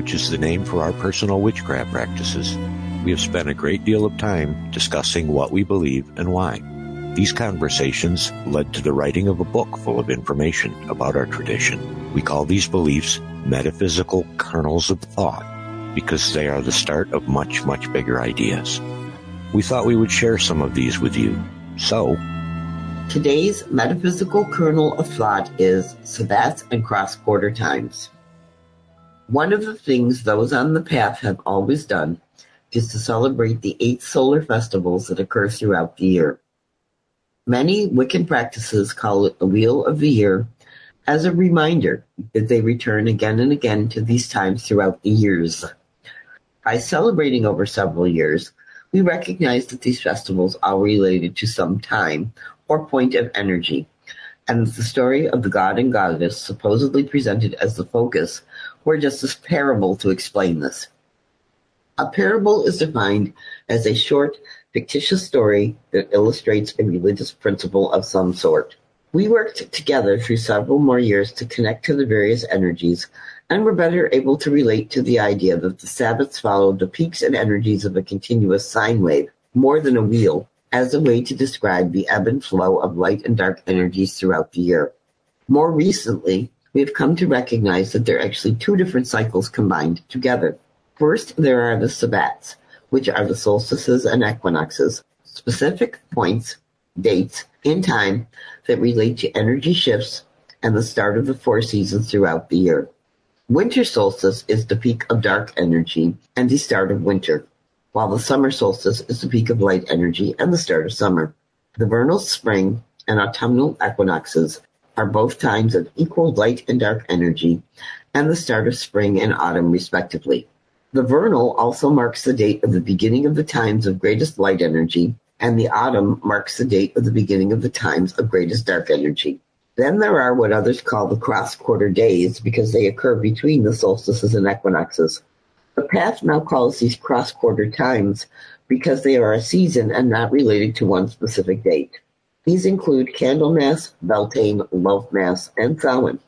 which is the name for our personal witchcraft practices, we have spent a great deal of time discussing what we believe and why. These conversations led to the writing of a book full of information about our tradition. We call these beliefs metaphysical kernels of thought because they are the start of much, much bigger ideas. We thought we would share some of these with you. So, today's metaphysical kernel of thought is Sabbats and cross quarter times. One of the things those on the path have always done is to celebrate the eight solar festivals that occur throughout the year. Many Wiccan practices call it the Wheel of the Year as a reminder that they return again and again to these times throughout the years. By celebrating over several years, we recognize that these festivals are related to some time or point of energy, and that the story of the god and goddess supposedly presented as the focus were just a parable to explain this. A parable is defined as a short, fictitious story that illustrates a religious principle of some sort. We worked together through several more years to connect to the various energies and were better able to relate to the idea that the Sabbats followed the peaks and energies of a continuous sine wave, more than a wheel, as a way to describe the ebb and flow of light and dark energies throughout the year. More recently, we have come to recognize that there are actually two different cycles combined together. First, there are the sabbats, which are the solstices and equinoxes, specific points, dates, in time that relate to energy shifts and the start of the four seasons throughout the year. Winter solstice is the peak of dark energy and the start of winter, while the summer solstice is the peak of light energy and the start of summer. The vernal spring and autumnal equinoxes are both times of equal light and dark energy, and the start of spring and autumn respectively. The vernal also marks the date of the beginning of the times of greatest light energy, and the autumn marks the date of the beginning of the times of greatest dark energy. Then there are what others call the cross quarter days because they occur between the solstices and equinoxes. The path now calls these cross quarter times because they are a season and not related to one specific date. These include Candlemas, Beltane, Lammas, and Samhain.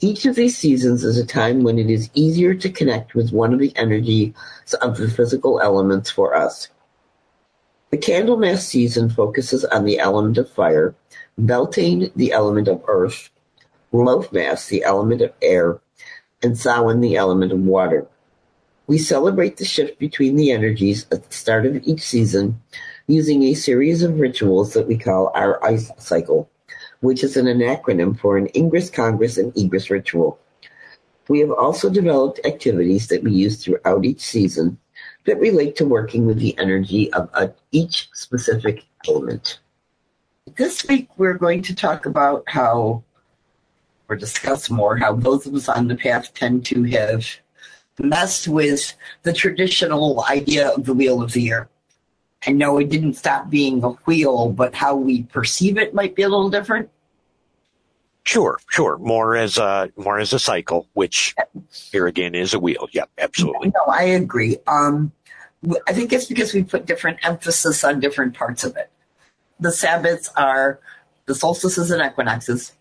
Each of these seasons is a time when it is easier to connect with one of the energies of the physical elements for us. The Candlemas season focuses on the element of fire, Beltane the element of earth, Lammas the element of air, and Samhain the element of water. We celebrate the shift between the energies at the start of each season using a series of rituals that we call our ice cycle, which is an acronym for an Ingress, Congress, and Egress ritual. We have also developed activities that we use throughout each season that relate to working with the energy of a, each specific element. This week, we're going to talk about how, or discuss more, how those of us on the path tend to have messed with the traditional idea of the wheel of the year. I know it didn't stop being a wheel, but how we perceive it might be a little different. Sure, sure. More as a more as a cycle, which here again is a wheel. Yep, absolutely. No, I agree. Um, I think it's because we put different emphasis on different parts of it. The Sabbats are the solstices and equinoxes,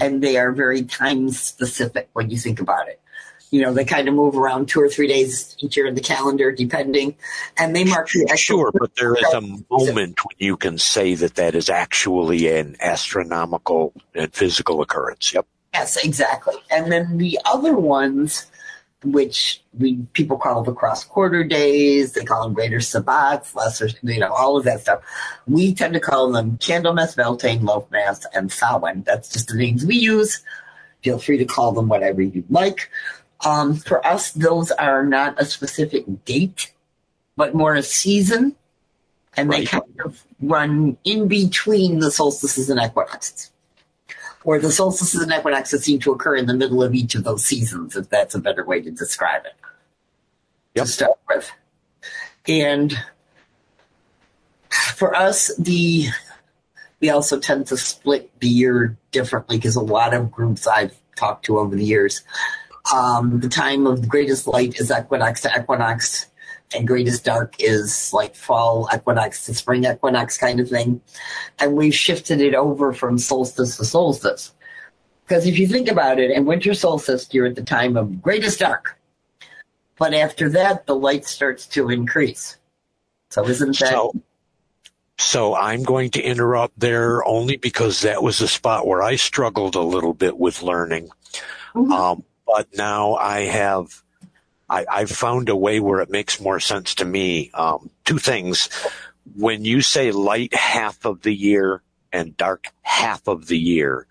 and they are very time specific when you think about it. You know, they kind of move around two or three days each year in the calendar, depending, and they mark the Sure, but there is a moment when you can say that that is actually an astronomical and physical occurrence. Yep. Yes, exactly. And then the other ones, which we people call the cross quarter days, they call them greater sabbats, lesser, you know, all of that stuff. We tend to call them Candlemas, Beltane, Lammas, and Samhain. That's just the names we use. Feel free to call them whatever you like. Um, for us, those are not a specific date, but more a season. And right. they kind of run in between the solstices and equinoxes. Or the solstices and equinoxes seem to occur in the middle of each of those seasons, if that's a better way to describe it. yep. to start with. And for us, the we also tend to split the year differently because a lot of groups I've talked to over the years, um, the time of greatest light is equinox to equinox, and greatest dark is like fall equinox to spring equinox kind of thing. And we've shifted it over from solstice to solstice. Because if you think about it, in winter solstice, you're at the time of greatest dark. But after that, the light starts to increase. So isn't that so, so I'm going to interrupt there only because that was a spot where I struggled a little bit with learning. Mm-hmm. Um, but now I have, I, I've found a way where it makes more sense to me. Um, two things. When you say light half of the year and dark half of the year,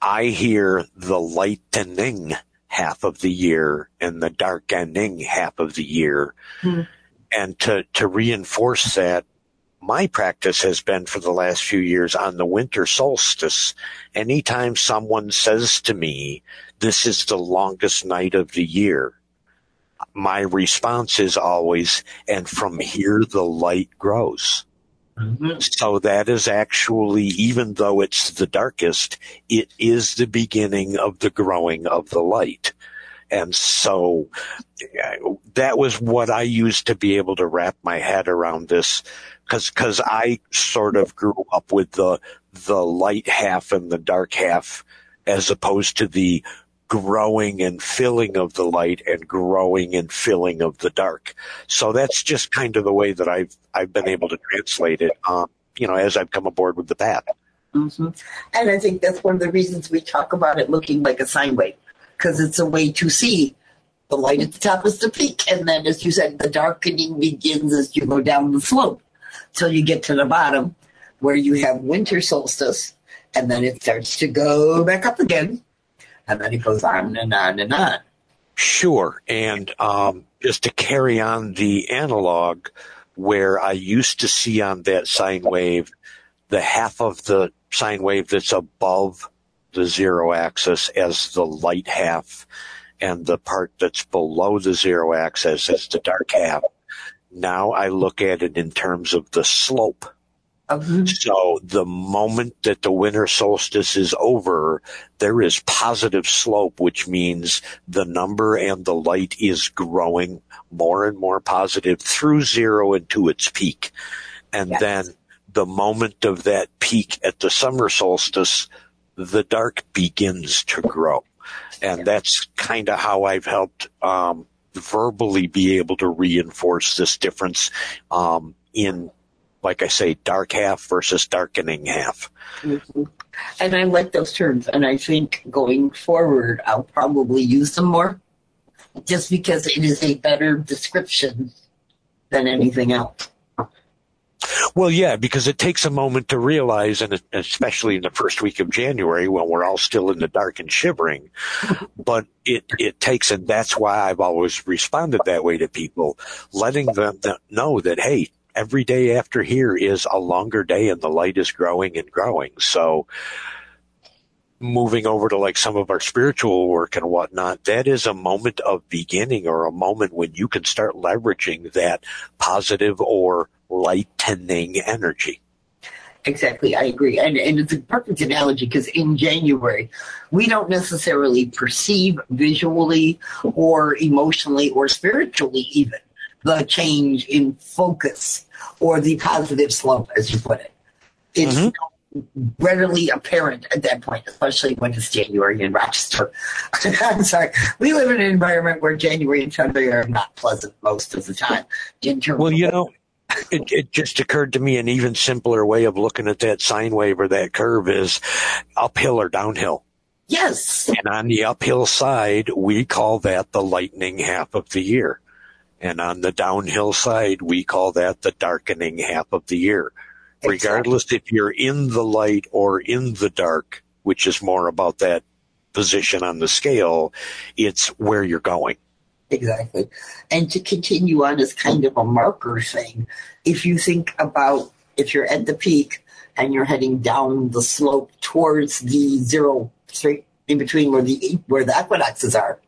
I hear the lightening half of the year and the darkening half of the year. Mm-hmm. And to, to reinforce that, my practice has been for the last few years on the winter solstice. Anytime someone says to me, this is the longest night of the year, my response is always, and from here the light grows. Mm-hmm. So that is actually, even though it's the darkest, it is the beginning of the growing of the light. And so that was what I used to be able to wrap my head around this because because I sort of grew up with the the light half and the dark half as opposed to the growing and filling of the light and growing and filling of the dark. So that's just kind of the way that I've I've been able to translate it. Um, you know, as I've come aboard with the path. Mm-hmm. And I think that's one of the reasons we talk about it looking like a sine wave, because it's a way to see the light at the top is the peak, and then, as you said, the darkening begins as you go down the slope till you get to the bottom where you have winter solstice and then it starts to go back up again and then it goes on and on and on. Sure. And um, just to carry on the analog where I used to see on that sine wave the half of the sine wave that's above the zero axis as the light half and the part that's below the zero axis as the dark half. Now I look at it in terms of the slope. Mm-hmm. So the moment that the winter solstice is over, there is positive slope, which means the number and the light is growing more and more positive through zero into its peak. And yes. then the moment of that peak at the summer solstice, the dark begins to grow. And that's kind of how I've helped, um, verbally be able to reinforce this difference um, in, like I say, dark half versus darkening half. Mm-hmm. And I like those terms, and I think going forward, I'll probably use them more, just because it is a better description than anything else. Well, yeah, because it takes a moment to realize, and especially in the first week of January when we're all still in the dark and shivering, but it, it takes, and that's why I've always responded that way to people, letting them know that, hey, every day after here is a longer day and the light is growing and growing. So, moving over to like some of our spiritual work and whatnot, that is a moment of beginning or a moment when you can start leveraging that positive or lightening energy. Exactly, I agree. And, and it's a perfect analogy because in January, we don't necessarily perceive visually or emotionally or spiritually even the change in focus or the positive slope, as you put it. It's mm-hmm. readily apparent at that point, especially when it's January in Rochester. I'm sorry. We live in an environment where January and February are not pleasant most of the time. well, you know, it, it just occurred to me an even simpler way of looking at that sine wave or that curve is uphill or downhill. Yes. And on the uphill side, we call that the lightening half of the year. And on the downhill side, we call that the darkening half of the year. Exactly. Regardless if you're in the light or in the dark, which is more about that position on the scale, it's where you're going. Exactly. And to continue on as kind of a marker thing, if you think about if you're at the peak and you're heading down the slope towards the zero straight in between where the where the equinoxes are,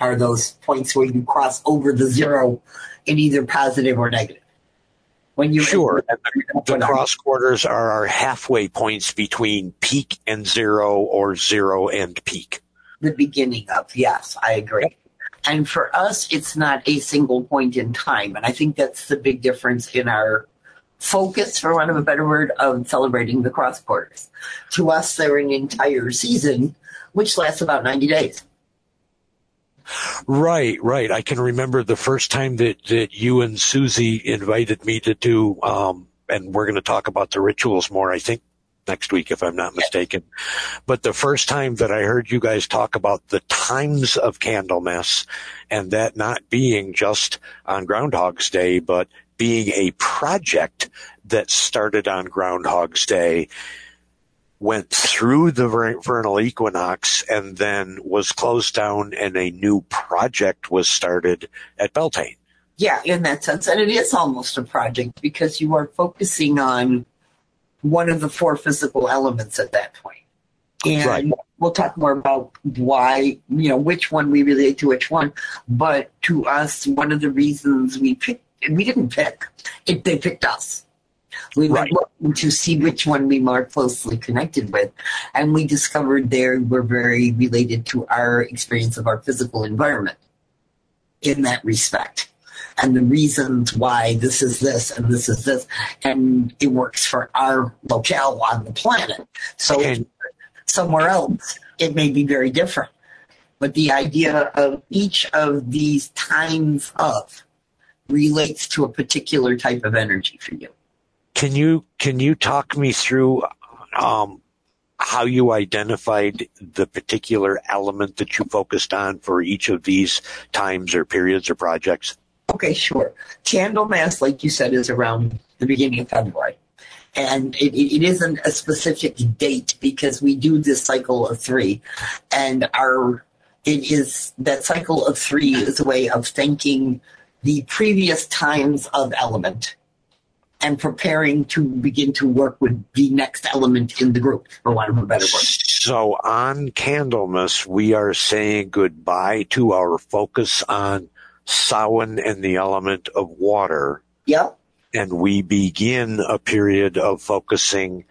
are those points where you cross over the zero in either positive or negative. When you sure, the, the cross quarters are our halfway points between peak and zero, or zero and peak. The beginning of yes, I agree. And for us, it's not a single point in time, and I think that's the big difference in our focus, for want of a better word, of celebrating the cross quarters. To us, they're an entire season, which lasts about 90 days. Right, right. I can remember the first time that, that you and Susie invited me to do, um, and we're going to talk about the rituals more, I think next week, if I'm not mistaken. But the first time that I heard you guys talk about the times of Candlemas and that not being just on Groundhog's Day, but being a project that started on Groundhog's Day, went through the vernal equinox, and then was closed down, and a new project was started at Beltane. Yeah, in that sense. And it is almost a project because you are focusing on one of the four physical elements at that point. And right. we'll talk more about why, you know, which one we relate to which one. But to us, one of the reasons we picked we didn't pick. It, they picked us. We right. went looking to see which one we more closely connected with, and we discovered they were very related to our experience of our physical environment in that respect. And the reasons why this is this and this is this, and it works for our locale on the planet. So and- somewhere else, it may be very different. But the idea of each of these times of relates to a particular type of energy for you. Can you can you talk me through um, how you identified the particular element that you focused on for each of these times or periods or projects? Okay, sure. Candlemas, like you said, is around the beginning of February. And it, it isn't a specific date because we do this cycle of three. And our, it is, that cycle of three is a way of thanking the previous times of element and preparing to begin to work with the next element in the group, for want of a better word. So on Candlemas, we are saying goodbye to our focus on Samhain and the element of water. Yep. And we begin a period of focusing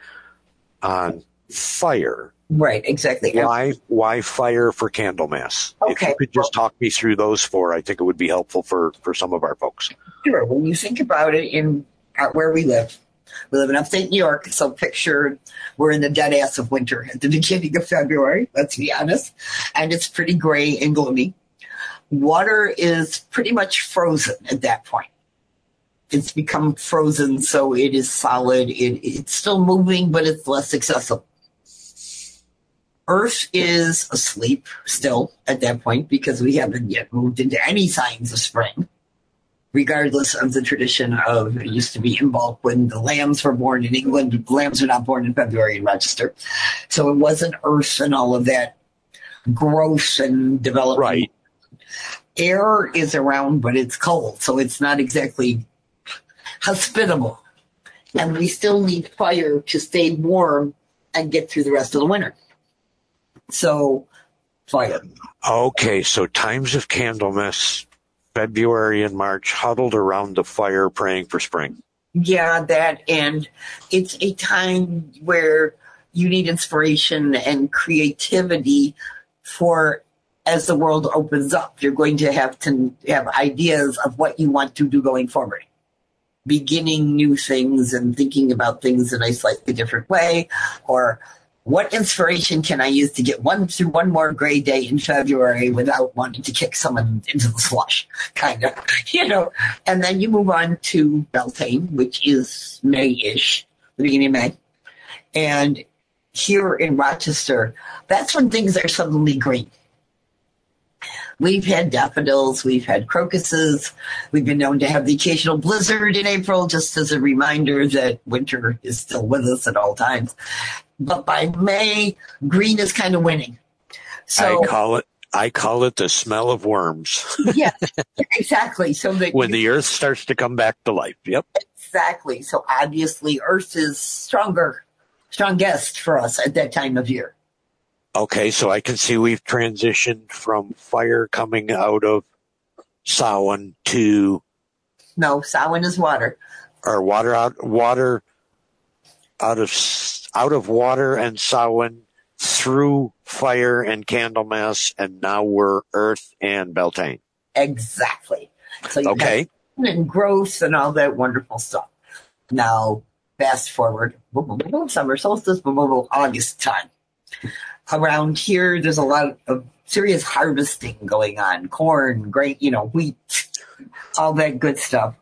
on fire. Right, exactly. Why why fire for Candlemas? Okay. If you could just talk me through those four, I think it would be helpful for, for some of our folks. Sure. When you think about it in where we live, we live in upstate New York, so picture we're in the dead ass of winter at the beginning of February, let's be honest, and it's pretty gray and gloomy. Water is pretty much frozen at that point. It's become frozen, so it is solid. It, it's still moving, but it's less accessible. Earth is asleep still at that point because we haven't yet moved into any signs of spring, regardless of the tradition of it used to be Imbolc when the lambs were born in England. Lambs were not born in February in Rochester. So it wasn't Earth and all of that growth and development. Right. Air is around, but it's cold, so it's not exactly hospitable. And we still need fire to stay warm and get through the rest of the winter. So, fire. Okay, so times of Candlemas, February and March, huddled around the fire praying for spring. Yeah, that, and it's a time where you need inspiration and creativity for as the world opens up. You're going to have to have ideas of what you want to do going forward. Beginning new things and thinking about things in a slightly different way or what inspiration can I use to get one through one more gray day in February without wanting to kick someone into the slush, kind of, you know? And then you move on to Beltane, which is May-ish, the beginning of May. And here in Rochester, that's when things are suddenly green. We've had daffodils, we've had crocuses, we've been known to have the occasional blizzard in April, just as a reminder that winter is still with us at all times. But by May, green is kind of winning. So I call it I call it the smell of worms. yeah, exactly. So that when the earth starts to come back to life. Yep. Exactly. So obviously earth is stronger, strongest for us at that time of year. Okay, so I can see we've transitioned from fire coming out of Samhain to No, Samhain is water. or water out water out of out of water and Samhain through fire and Candlemas, and now we're Earth and Beltane. Exactly. So you Okay, and growth and all that wonderful stuff. Now, fast forward, boom, boom, boom, summer solstice, boom, boom, boom, August time. Around here, there's a lot of serious harvesting going on corn, grain, you know, wheat, all that good stuff.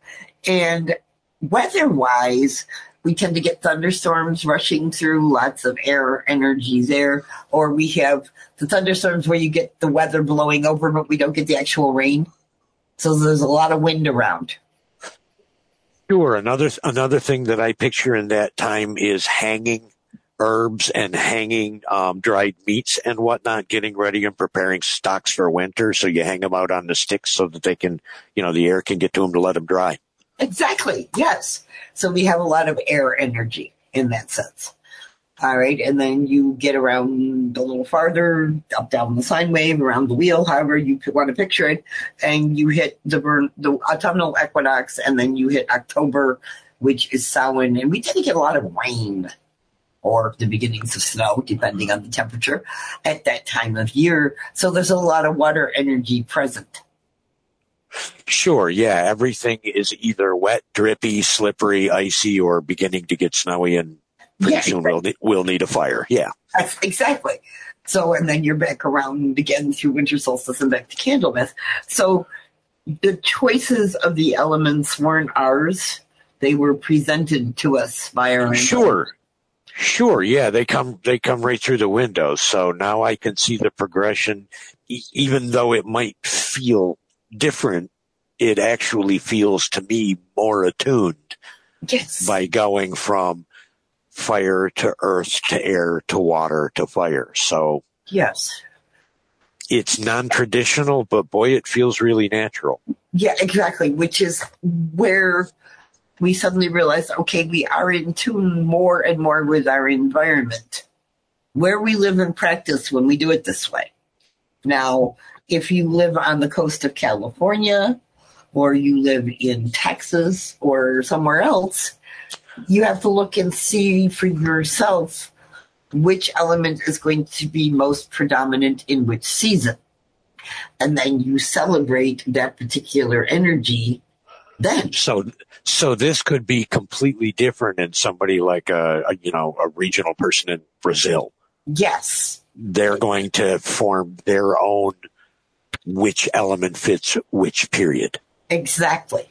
And weather wise, we tend to get thunderstorms rushing through, lots of air energy there, or we have the thunderstorms where you get the weather blowing over, but we don't get the actual rain. So there's a lot of wind around. sure. Another another thing that I picture in that time is hanging herbs and hanging um, dried meats and whatnot, getting ready and preparing stocks for winter. So you hang them out on the sticks so that they can, you know, the air can get to them to let them dry. Exactly. Yes. So we have a lot of air energy in that sense. All right. And then you get around a little farther, up down the sine wave, around the wheel, however you want to picture it. And you hit the burn, the autumnal equinox, and then you hit October, which is Samhain. And we to get a lot of rain or the beginnings of snow, depending on the temperature at that time of year. So there's a lot of water energy present. Sure, yeah. Everything is either wet, drippy, slippery, icy, or beginning to get snowy, and pretty Yeah, soon we'll, ne- we'll need a fire. Yeah. That's exactly. So, and then you're back around again through winter solstice and back to Candlemas. So, the choices of the elements weren't ours; they were presented to us by our Sure. Sure, yeah. They come they come right through the windows. So now I can see the progression, e- even though it might feel different. It actually feels to me more attuned Yes, by going from fire to earth to air to water to fire. So yes, it's non-traditional, but boy, it feels really natural. yeah, exactly. Which is where we suddenly realize, okay, we are in tune more and more with our environment, where we live and practice when we do it this way. Now, if you live on the coast of California or you live in Texas or somewhere else, you have to look and see for yourself which element is going to be most predominant in which season. And then you celebrate that particular energy then. So, so this could be completely different in somebody like a, a you know a regional person in Brazil. Yes. They're going to form their own which element fits which period. Exactly.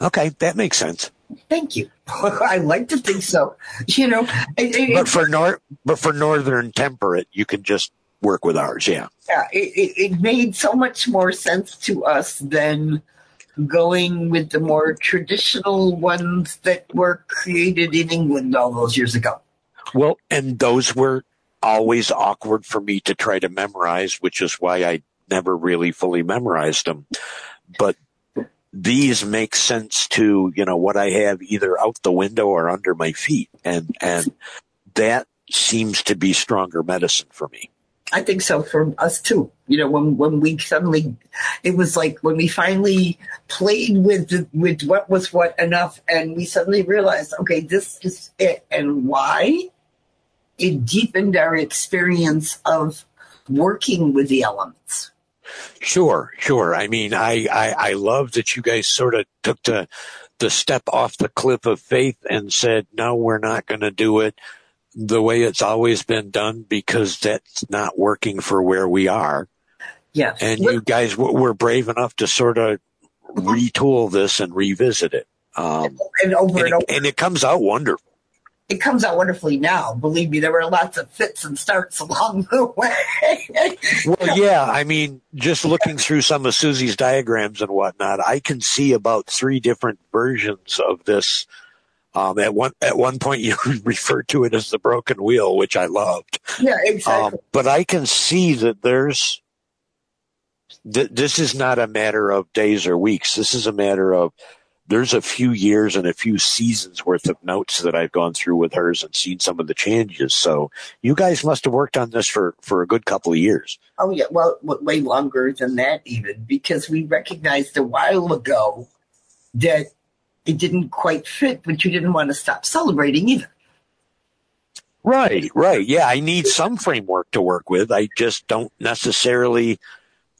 Okay, that makes sense. Thank you. I like to think so. You know, it, it, But for nor but for northern temperate, you can just work with ours. Yeah. yeah, it, it, it made so much more sense to us than going with the more traditional ones that were created in England all those years ago. Well, and those were always awkward for me to try to memorize, which is why I never really fully memorized them. But these make sense to, you know, what I have either out the window or under my feet. And, and that seems to be stronger medicine for me. I think so for us too. You know, when when we suddenly, it was like when we finally played with with what was what enough, and we suddenly realized, okay, this is it, and why? It deepened our experience of working with the elements. Sure, sure. I mean, I, I, I love that you guys sort of took the, the step off the cliff of faith and said, no, we're not going to do it the way it's always been done because that's not working for where we are. Yeah, And you guys were brave enough to sort of retool this and revisit it. Um, and over and, and over, it, and it comes out wonderful. it comes out wonderfully now. Believe me, there were lots of fits and starts along the way. Well, yeah, I mean, just looking through some of Susie's diagrams and whatnot, I can see about three different versions of this. Um, at one at one point, you referred to it as the broken wheel, which I loved. yeah, exactly. Um, but I can see that there's th- this is not a matter of days or weeks. This is a matter of there's a few years and a few seasons worth of notes that I've gone through with hers and seen some of the changes. So you guys must have worked on this for, for a good couple of years. Oh yeah, well, way longer than that even, because we recognized a while ago that it didn't quite fit, but you didn't want to stop celebrating either. Right, right. Yeah, I need some framework to work with. I just don't necessarily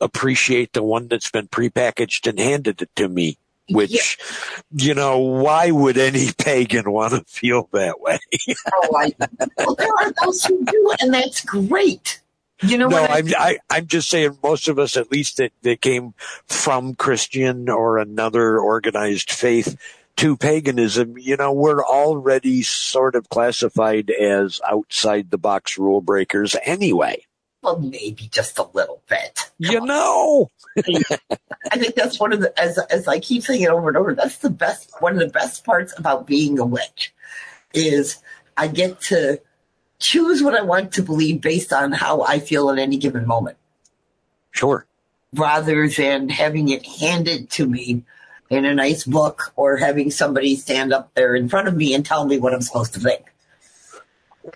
appreciate the one that's been prepackaged and handed it to me. Which, yeah. you know, why would any pagan want to feel that way? oh, I, well, there are those who do, and that's great. You know, no, I, I'm I, I'm just saying most of us, at least that, that came from Christian or another organized faith, to paganism, you know, we're already sort of classified as outside the box rule breakers anyway. Well, maybe just a little bit. Come you on. know. I think that's one of the, as, as I keep saying it over and over, that's the best, one of the best parts about being a witch is I get to choose what I want to believe based on how I feel at any given moment. Sure. Rather than having it handed to me in a nice book or having somebody stand up there in front of me and tell me what I'm supposed to think.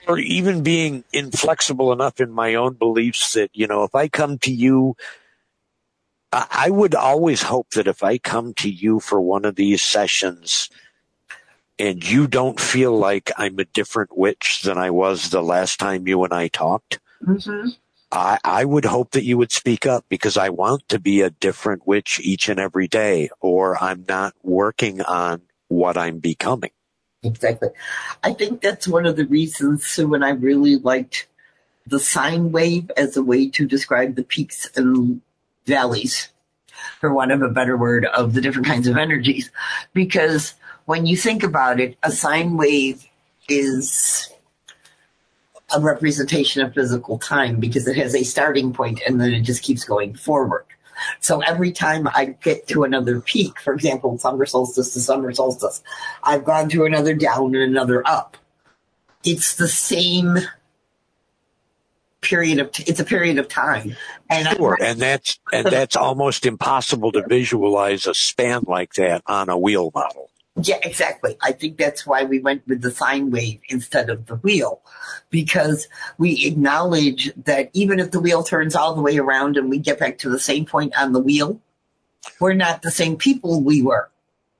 Or even being inflexible enough in my own beliefs that, you know, if I come to you, I would always hope that if I come to you for one of these sessions and you don't feel like I'm a different witch than I was the last time you and I talked, mm-hmm. I, I would hope that you would speak up because I want to be a different witch each and every day, or I'm not working on what I'm becoming. Exactly. I think that's one of the reasons Sue and I really liked the sine wave as a way to describe the peaks and valleys, for want of a better word, of the different kinds of energies. Because when you think about it, a sine wave is a representation of physical time because it has a starting point and then it just keeps going forward. So every time I get to another peak, for example, summer solstice to summer solstice, I've gone to another down and another up. It's the same period of, t- it's a period of time. And sure. and that's, and that's almost impossible to visualize a span like that on a wheel model. Yeah, exactly. I think that's why we went with the sine wave instead of the wheel, because we acknowledge that even if the wheel turns all the way around and we get back to the same point on the wheel, we're not the same people we were.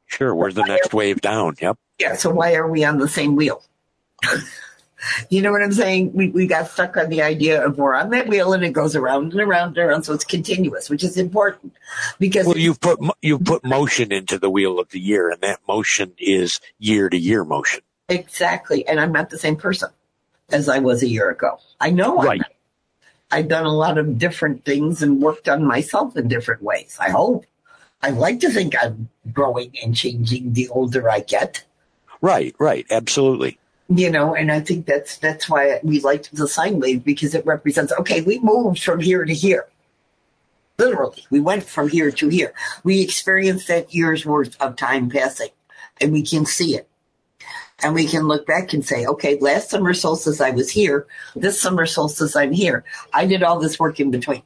Sure, we're the next wave down. Yep. Yeah, so why are we on the same wheel? You know what I'm saying? We, we got stuck on the idea of we're on that wheel and it goes around and around and around. So it's continuous, which is important because. Well, you've put, you've put motion into the wheel of the year and that motion is year to year motion. Exactly. And I'm not the same person as I was a year ago. I know right. I've done a lot of different things and worked on myself in different ways. I hope. I like to think I'm growing and changing the older I get. Right, right. Absolutely you know, and I think that's that's why we liked the sine wave because it represents okay, we moved from here to here. Literally, we went from here to here. We experienced that year's worth of time passing, and we can see it. And we can look back and say, okay, last summer solstice I was here. This summer solstice I'm here. I did all this work in between.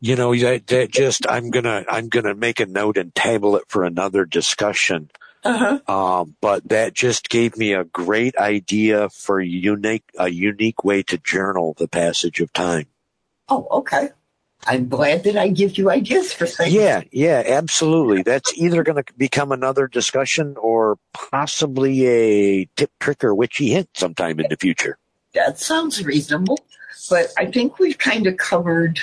You know, that, that just I'm gonna I'm gonna make a note and table it for another discussion uh-huh. Um, but that just gave me a great idea for unique, a unique way to journal the passage of time. Oh, okay. I'm glad that I give you ideas for things. Yeah, yeah, absolutely. That's either going to become another discussion or possibly a tip, trick, or witchy hint sometime in the future. That sounds reasonable. But I think we've kind of covered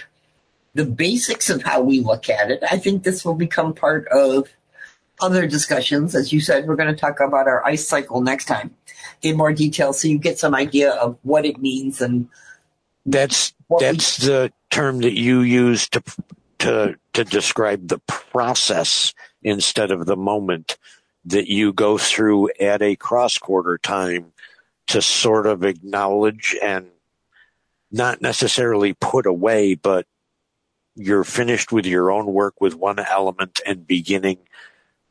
the basics of how we look at it. I think this will become part of other discussions. As you said, we're going to talk about our ice cycle next time in more detail so you get some idea of what it means and that's that's we, the term that you use to to to describe the process instead of the moment that you go through at a cross quarter time to sort of acknowledge and not necessarily put away but you're finished with your own work with one element and beginning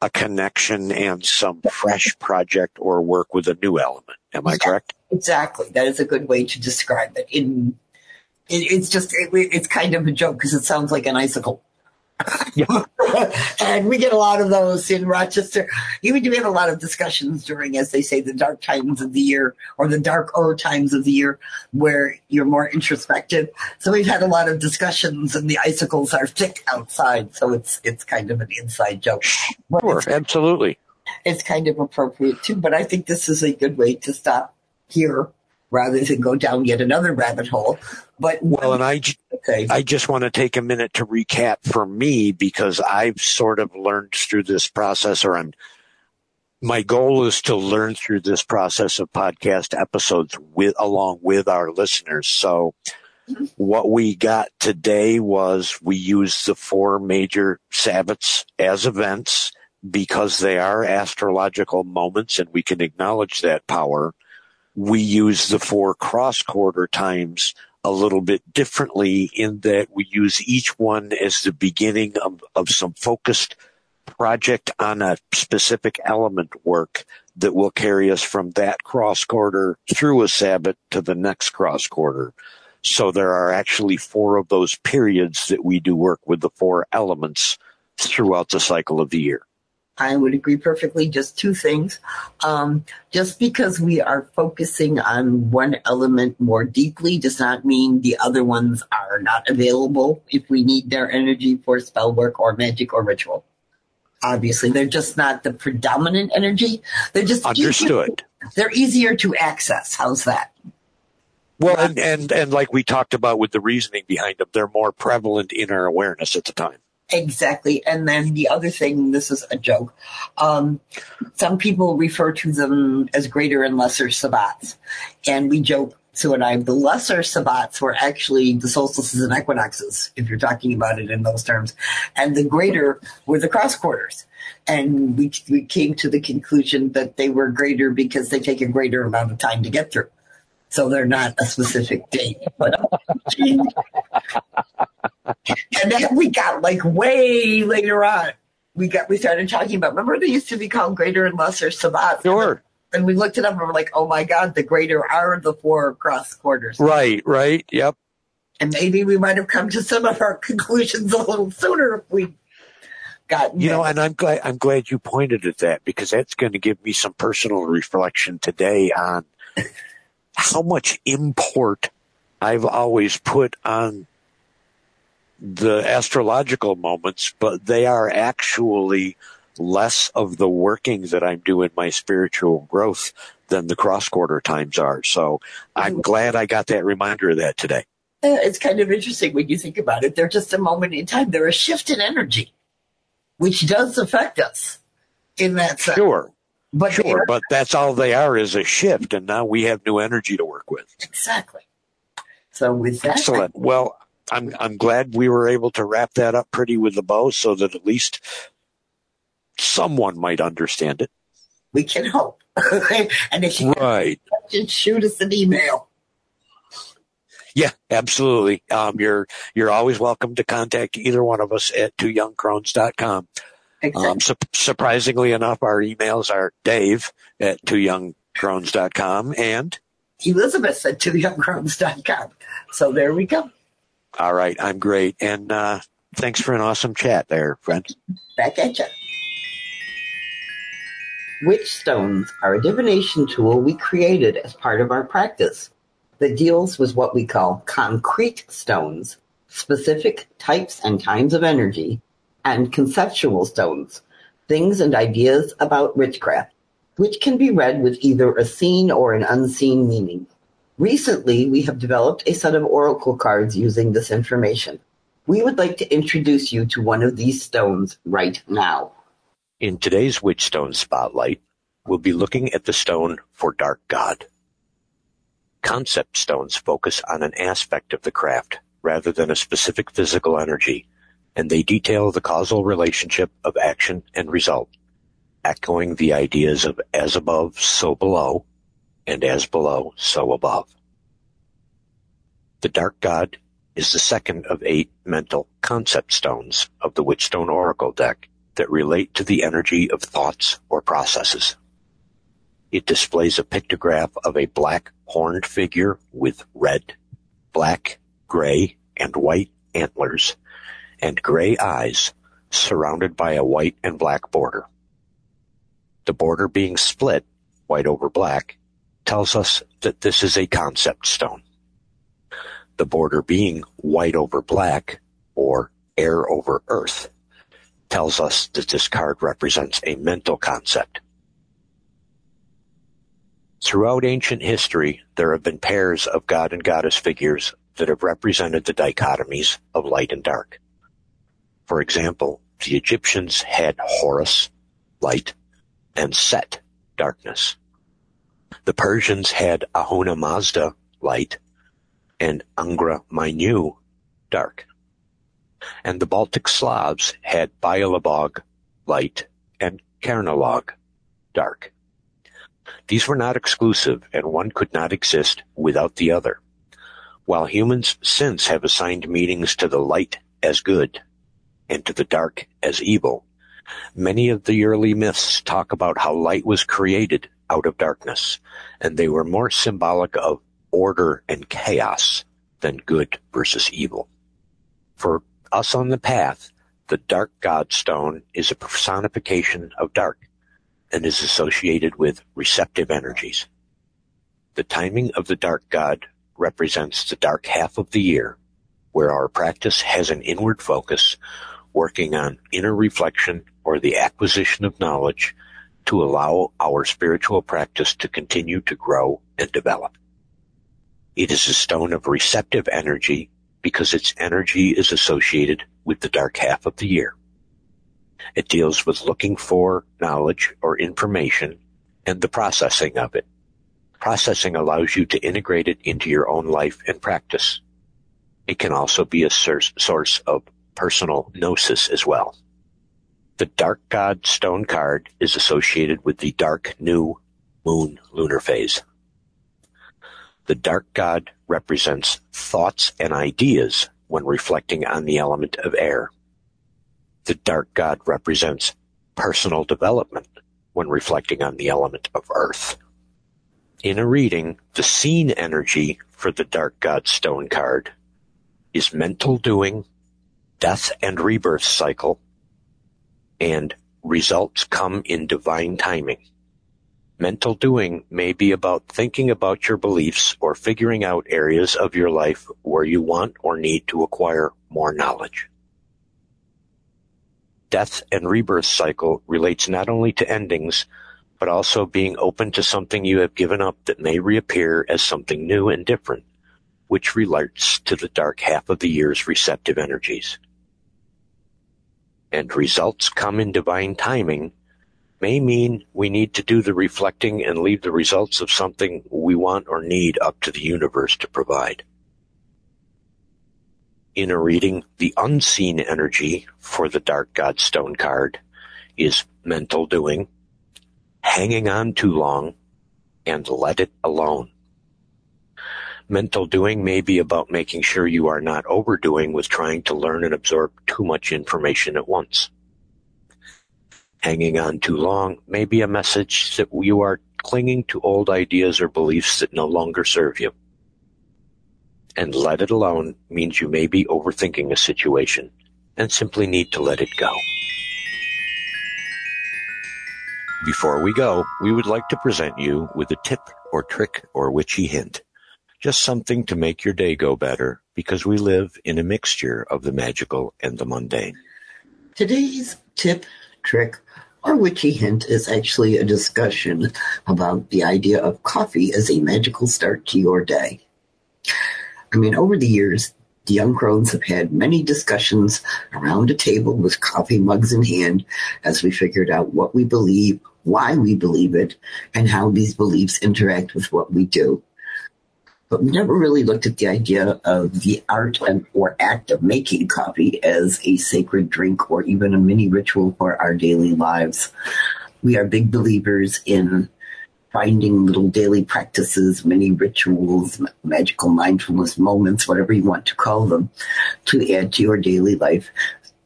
a connection and some fresh project or work with a new element. Am I correct? Exactly. That is a good way to describe it. In it, it's just it, it's kind of a joke because it sounds like an icicle. And we get a lot of those in Rochester. We do have a lot of discussions during, as they say, the dark times of the year or the darker times of the year where you're more introspective. So we've had a lot of discussions and the icicles are thick outside. So it's, it's kind of an inside joke. Sure, absolutely. It's kind of appropriate too, but I think this is a good way to stop here rather than go down yet another rabbit hole. But well, and I, okay. I just want to take a minute to recap for me because I've sort of learned through this process, or I'm. My goal is to learn through this process of podcast episodes with along with our listeners. So, mm-hmm. what we got today was we used the four major Sabbats as events because they are astrological moments, and we can acknowledge that power we use the four cross quarter times a little bit differently in that we use each one as the beginning of, of some focused project on a specific element work that will carry us from that cross quarter through a Sabbat to the next cross quarter. So there are actually four of those periods that we do work with the four elements throughout the cycle of the year. I would agree perfectly. Just two things. Um, just because we are focusing on one element more deeply does not mean the other ones are not available if we need their energy for spell work or magic or ritual. Obviously, they're just not the predominant energy. They're just understood. Easier, they're easier to access. How's that? Well, and, and and like we talked about with the reasoning behind them, they're more prevalent in our awareness at the time. Exactly. And then the other thing, this is a joke. Um, some people refer to them as greater and lesser sabbats. And we joke, Sue and I, the lesser sabbats were actually the solstices and equinoxes, if you're talking about it in those terms. And the greater were the cross quarters. And we, we came to the conclusion that they were greater because they take a greater amount of time to get through. So they're not a specific date, but and then we got like way later on. We got we started talking about. Remember, they used to be called greater and lesser sabbats. Sure. And we looked it up and we're like, oh my god, the greater are the four cross quarters. Right. Right. Yep. And maybe we might have come to some of our conclusions a little sooner if we got. You know, and I'm glad I'm glad you pointed at that because that's going to give me some personal reflection today on how much import I've always put on the astrological moments, but they are actually less of the working that I'm doing my spiritual growth than the cross quarter times are. So I'm mm-hmm. glad I got that reminder of that today. It's kind of interesting when you think about it. They're just a moment in time. They're a shift in energy, which does affect us in that sense. Sure. But sure, but that's all they are is a shift, and now we have new energy to work with. Exactly. So with that, excellent. Well, I'm I'm glad we were able to wrap that up pretty with the bow, so that at least someone might understand it. We can hope. and if you right, just shoot us an email. Yeah, absolutely. Um, you're you're always welcome to contact either one of us at twoyoungcrones.com. Exactly. Um, su- surprisingly enough, our emails are Dave at twoyoungcrones.com and Elizabeth at twoyoungcrones.com. So there we go. All right. I'm great. And uh, thanks for an awesome chat there, friend. Back at you. Witch stones are a divination tool we created as part of our practice that deals with what we call concrete stones, specific types and kinds of energy, and conceptual stones, things and ideas about witchcraft, which can be read with either a seen or an unseen meaning. Recently, we have developed a set of oracle cards using this information. We would like to introduce you to one of these stones right now. In today's Witchstone Spotlight, we'll be looking at the stone for Dark God. Concept stones focus on an aspect of the craft rather than a specific physical energy, and they detail the causal relationship of action and result, echoing the ideas of as above, so below, and as below, so above. The Dark God is the second of eight mental concept stones of the Witchstone Oracle deck that relate to the energy of thoughts or processes. It displays a pictograph of a black horned figure with red, black, gray, and white antlers and gray eyes surrounded by a white and black border. The border being split, white over black, tells us that this is a concept stone. The border being white over black, or air over earth, tells us that this card represents a mental concept. Throughout ancient history, there have been pairs of god and goddess figures that have represented the dichotomies of light and dark. For example, the Egyptians had Horus, light, and Set, darkness. The Persians had Ahura Mazda, light, and Angra Mainyu, dark. And the Baltic Slavs had Bialobog, light, and Kernalog, dark. These were not exclusive, and one could not exist without the other. While humans since have assigned meanings to the light as good and to the dark as evil, many of the early myths talk about how light was created out of darkness, and they were more symbolic of order and chaos than good versus evil. For us on the path, the dark god stone is a personification of dark and is associated with receptive energies. The timing of the dark god represents the dark half of the year, where our practice has an inward focus, working on inner reflection or the acquisition of knowledge to allow our spiritual practice to continue to grow and develop. It is a stone of receptive energy because its energy is associated with the dark half of the year. It deals with looking for knowledge or information and the processing of it. Processing allows you to integrate it into your own life and practice. It can also be a source of personal gnosis as well. The Dark God stone card is associated with the dark new moon lunar phase. The Dark God represents thoughts and ideas when reflecting on the element of air. The dark god represents personal development when reflecting on the element of earth. In a reading, the seen energy for the dark god stone card is mental doing, death and rebirth cycle, and results come in divine timing. Mental doing may be about thinking about your beliefs or figuring out areas of your life where you want or need to acquire more knowledge death and rebirth cycle relates not only to endings, but also being open to something you have given up that may reappear as something new and different, which relates to the dark half of the year's receptive energies. And results come in divine timing may mean we need to do the reflecting and leave the results of something we want or need up to the universe to provide in a reading, the unseen energy for the Dark God Stone card is mental doing, hanging on too long, and let it alone. Mental doing may be about making sure you are not overdoing with trying to learn and absorb too much information at once. Hanging on too long may be a message that you are clinging to old ideas or beliefs that no longer serve you and let it alone means you may be overthinking a situation and simply need to let it go. Before we go, we would like to present you with a tip or trick or witchy hint. Just something to make your day go better because we live in a mixture of the magical and the mundane. Today's tip, trick, or witchy hint is actually a discussion about the idea of coffee as a magical start to your day. I mean, over the years, the young crones have had many discussions around a table with coffee mugs in hand as we figured out what we believe, why we believe it, and how these beliefs interact with what we do. But we never really looked at the idea of the art and, or act of making coffee as a sacred drink or even a mini ritual for our daily lives. We are big believers in finding little daily practices, mini rituals, magical mindfulness moments, whatever you want to call them, to add to your daily life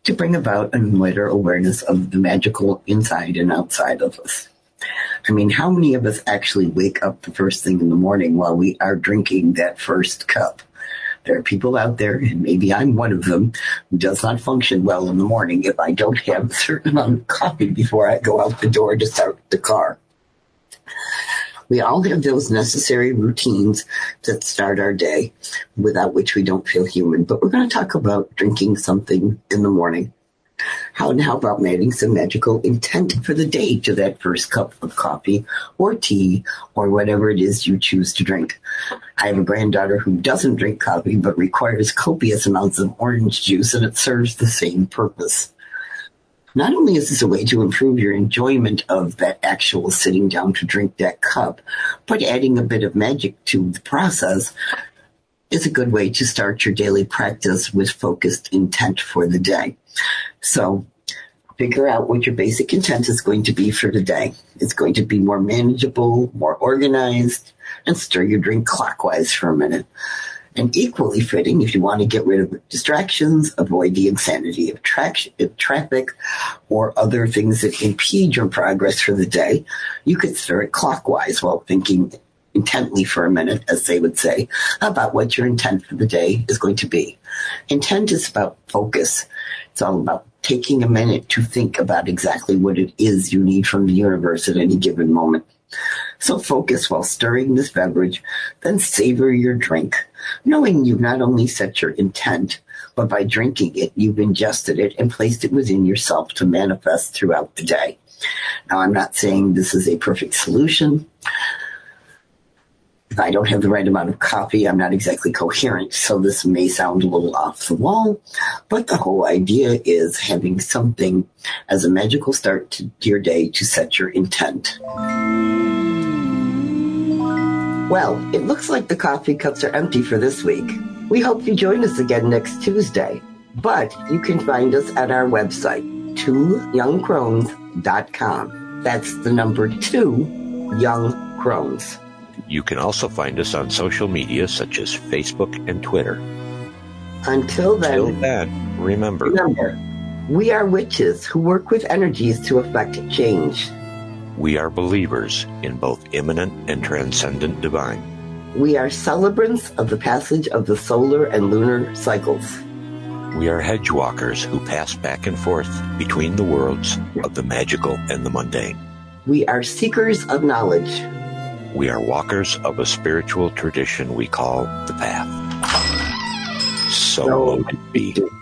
to bring about a wider awareness of the magical inside and outside of us. I mean, how many of us actually wake up the first thing in the morning while we are drinking that first cup? There are people out there, and maybe I'm one of them, who does not function well in the morning if I don't have a certain amount of coffee before I go out the door to start the car. We all have those necessary routines that start our day without which we don't feel human. But we're going to talk about drinking something in the morning. How about adding some magical intent for the day to that first cup of coffee or tea or whatever it is you choose to drink? I have a granddaughter who doesn't drink coffee but requires copious amounts of orange juice and it serves the same purpose. Not only is this a way to improve your enjoyment of that actual sitting down to drink that cup, but adding a bit of magic to the process is a good way to start your daily practice with focused intent for the day. So figure out what your basic intent is going to be for the day. It's going to be more manageable, more organized, and stir your drink clockwise for a minute. And equally fitting, if you want to get rid of distractions, avoid the insanity of, tra- of traffic or other things that impede your progress for the day, you could stir it clockwise while thinking intently for a minute, as they would say, about what your intent for the day is going to be. Intent is about focus. It's all about taking a minute to think about exactly what it is you need from the universe at any given moment. So focus while stirring this beverage, then savor your drink, knowing you've not only set your intent, but by drinking it, you've ingested it and placed it within yourself to manifest throughout the day. Now, I'm not saying this is a perfect solution. I don't have the right amount of coffee, I'm not exactly coherent, so this may sound a little off the wall, but the whole idea is having something as a magical start to your day to set your intent. Well, it looks like the coffee cups are empty for this week. We hope you join us again next Tuesday, but you can find us at our website, twoyoungcrones.com. That's the number two, Young Crones. You can also find us on social media such as Facebook and Twitter. Until then, Until then, remember, remember, we are witches who work with energies to effect change. we are believers in both immanent and transcendent divine. We are celebrants of the passage of the solar and lunar cycles. We are hedge walkers who pass back and forth between the worlds of the magical and the mundane. We are seekers of knowledge. We are walkers of a spiritual tradition we call the path. So So it be.